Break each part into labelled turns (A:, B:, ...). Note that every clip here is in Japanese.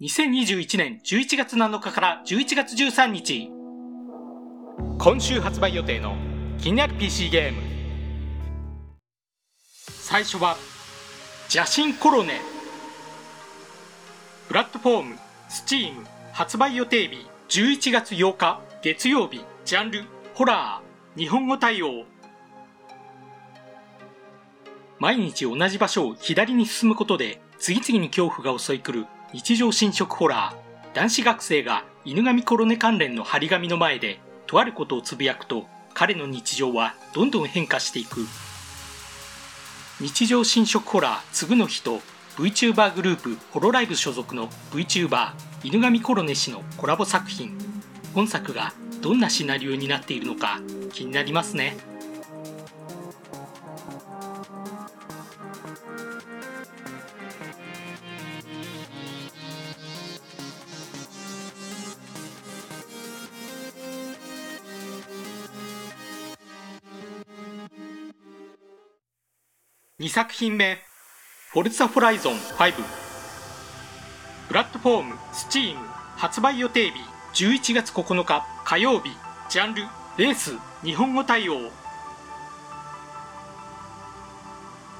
A: 2021年11月7日から11月13日。今週発売予定の気になる PC ゲーム。最初は邪神コロネ。プラットフォーム Steam 発売予定日11月8日月曜日ジャンルホラー日本語対応。毎日同じ場所を左に進むことで次々に恐怖が襲い来る日常侵食ホラー。男子学生が犬神コロネ関連の張り紙の前でとあることをつぶやくと彼の日常はどんどん変化していく。日常侵食ホラー次の日と VTuber グループホロライブ所属の VTuber 犬神コロネ氏のコラボ作品。本作がどんなシナリオになっているのか気になりますね。2作品目フォルツァホライゾン5プラットフォーム Steam 発売予定日11月9日火曜日。ジャンルレース日本語対応。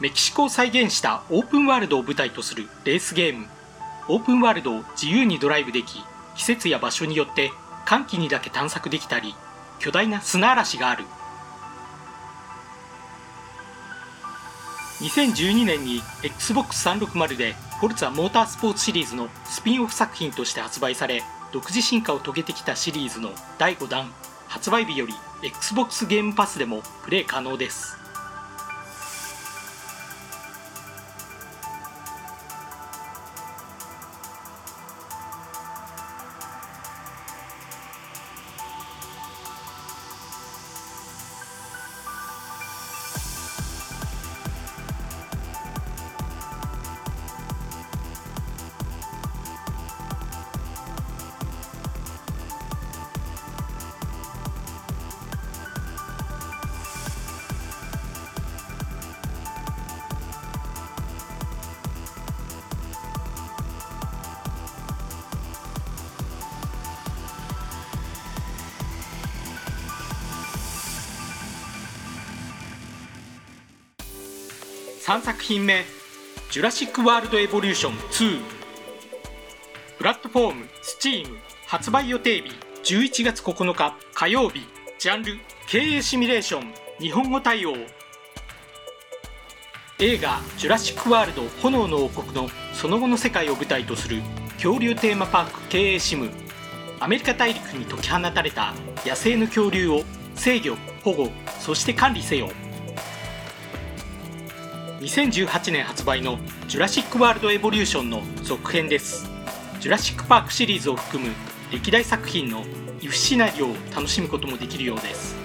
A: メキシコを再現したオープンワールドを舞台とするレースゲーム。オープンワールドを自由にドライブでき季節や場所によって寒気にだけ探索できたり巨大な砂嵐がある。2012年に Xbox360 でフォルツァモータースポーツシリーズのスピンオフ作品として発売され独自進化を遂げてきたシリーズの第5弾発売日より Xbox ゲームパスでもプレイ可能です。3作品目「ジュラシック・ワールド・エボリューション2」プラットフォーム Steam 発売予定日11月9日火曜日ジャンル経営シミュレーション日本語対応。映画「ジュラシック・ワールド炎の王国」のその後の世界を舞台とする恐竜テーマパーク経営シム。アメリカ大陸に解き放たれた野生の恐竜を制御保護そして管理せよ。2018年発売の「ジュラシック・ワールド・エボリューション」の続編です。ジュラシック・パークシリーズを含む歴代作品のイフシナリオを楽しむこともできるようです。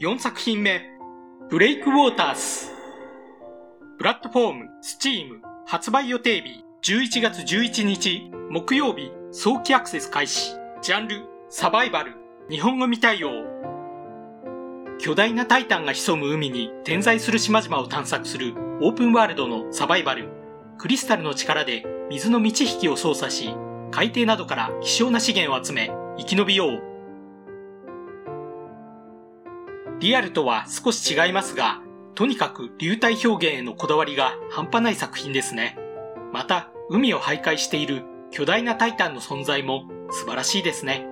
A: 4作品目、ブレイクウォーターズ。プラットフォーム、Steam、発売予定日、11月11日、木曜日、早期アクセス開始。ジャンル、サバイバル、日本語未対応。巨大なタイタンが潜む海に点在する島々を探索するオープンワールドのサバイバル。クリスタルの力で水の満ち引きを操作し、海底などから希少な資源を集め、生き延びよう。リアルとは少し違いますが、とにかく流体表現へのこだわりが半端ない作品ですね。また、海を徘徊している巨大なタイタンの存在も素晴らしいですね。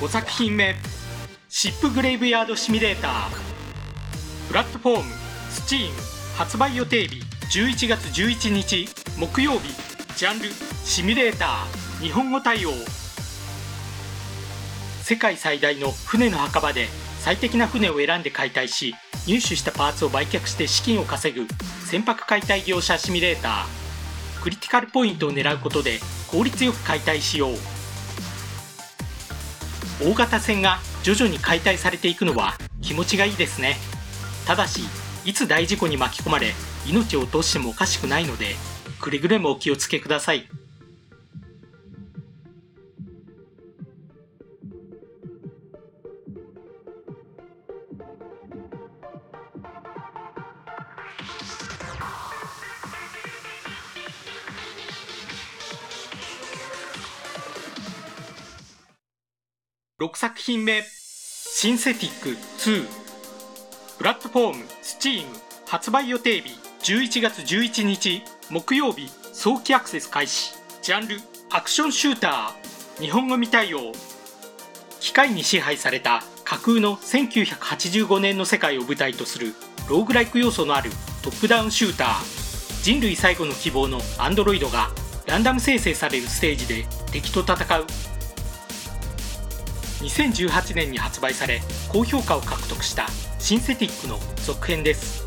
A: 5作品目シップグレイブヤードシミュレーター。プラットフォーム Steam 発売予定日11月11日木曜日。ジャンルシミュレーター日本語対応。世界最大の船の墓場で最適な船を選んで解体し入手したパーツを売却して資金を稼ぐ船舶解体業者シミュレーター。クリティカルポイントを狙うことで効率よく解体しよう。大型船が徐々に解体されていくのは気持ちがいいですね。ただしいつ大事故に巻き込まれ命を落としてもおかしくないのでくれぐれもお気をつけください。6作品目シンセティック2プラットフォーム Steam 発売予定日11月11日木曜日早期アクセス開始。ジャンルアクションシューター。日本語未対応。機械に支配された架空の1985年の世界を舞台とするローグライク要素のあるトップダウンシューター。人類最後の希望のアンドロイドがランダム生成されるステージで敵と戦う。2018年に発売され高評価を獲得したシンセティックの続編です。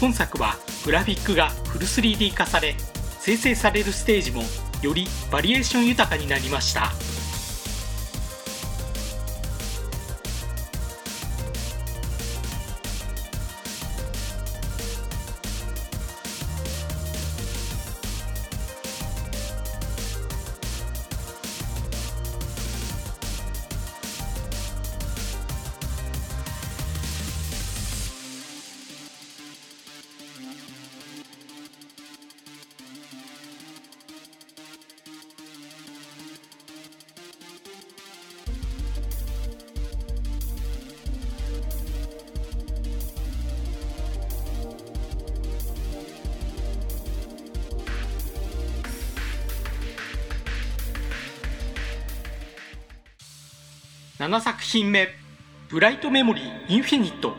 A: 今作はグラフィックがフル 3D 化され生成されるステージもよりバリエーション豊かになりました。7作品目ブライトメモリーインフィニット。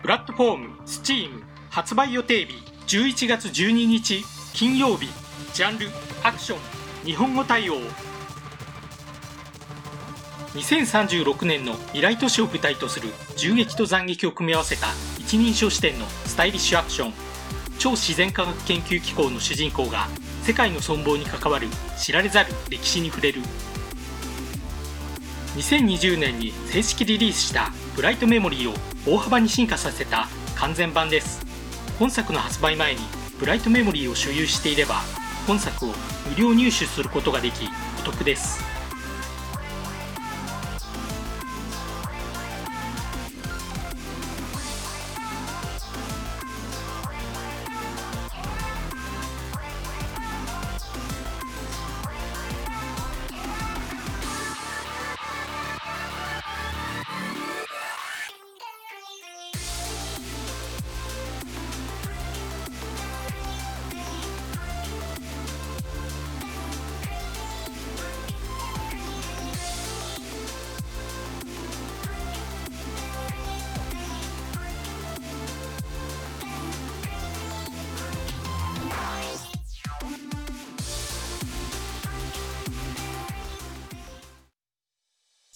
A: プラットフォーム Steam 発売予定日11月12日金曜日。ジャンルアクション日本語対応。2036年の未来都市を舞台とする銃撃と斬撃を組み合わせた一人称視点のスタイリッシュアクション。超自然科学研究機構の主人公が世界の存亡に関わる知られざる歴史に触れる。2020年に正式リリースしたブライトメモリーを大幅に進化させた完全版です。本作の発売前にブライトメモリーを所有していれば本作を無料入手することができお得です。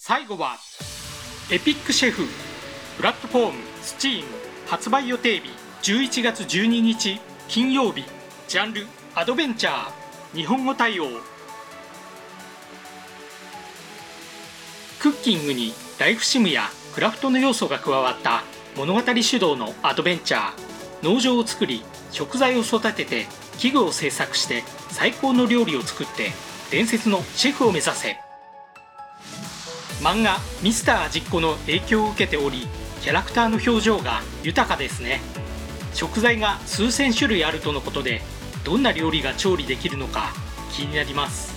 A: 最後はエピックシェフプラットフォーム Steam 発売予定日11月12日金曜日ジャンルアドベンチャー日本語対応。クッキングにライフシムやクラフトの要素が加わった物語主導のアドベンチャー農場を作り食材を育てて器具を製作して最高の料理を作って伝説のシェフを目指せ。漫画「ミスター味っ子」の影響を受けておりキャラクターの表情が豊かですね。食材が数千種類あるとのことでどんな料理が調理できるのか気になります。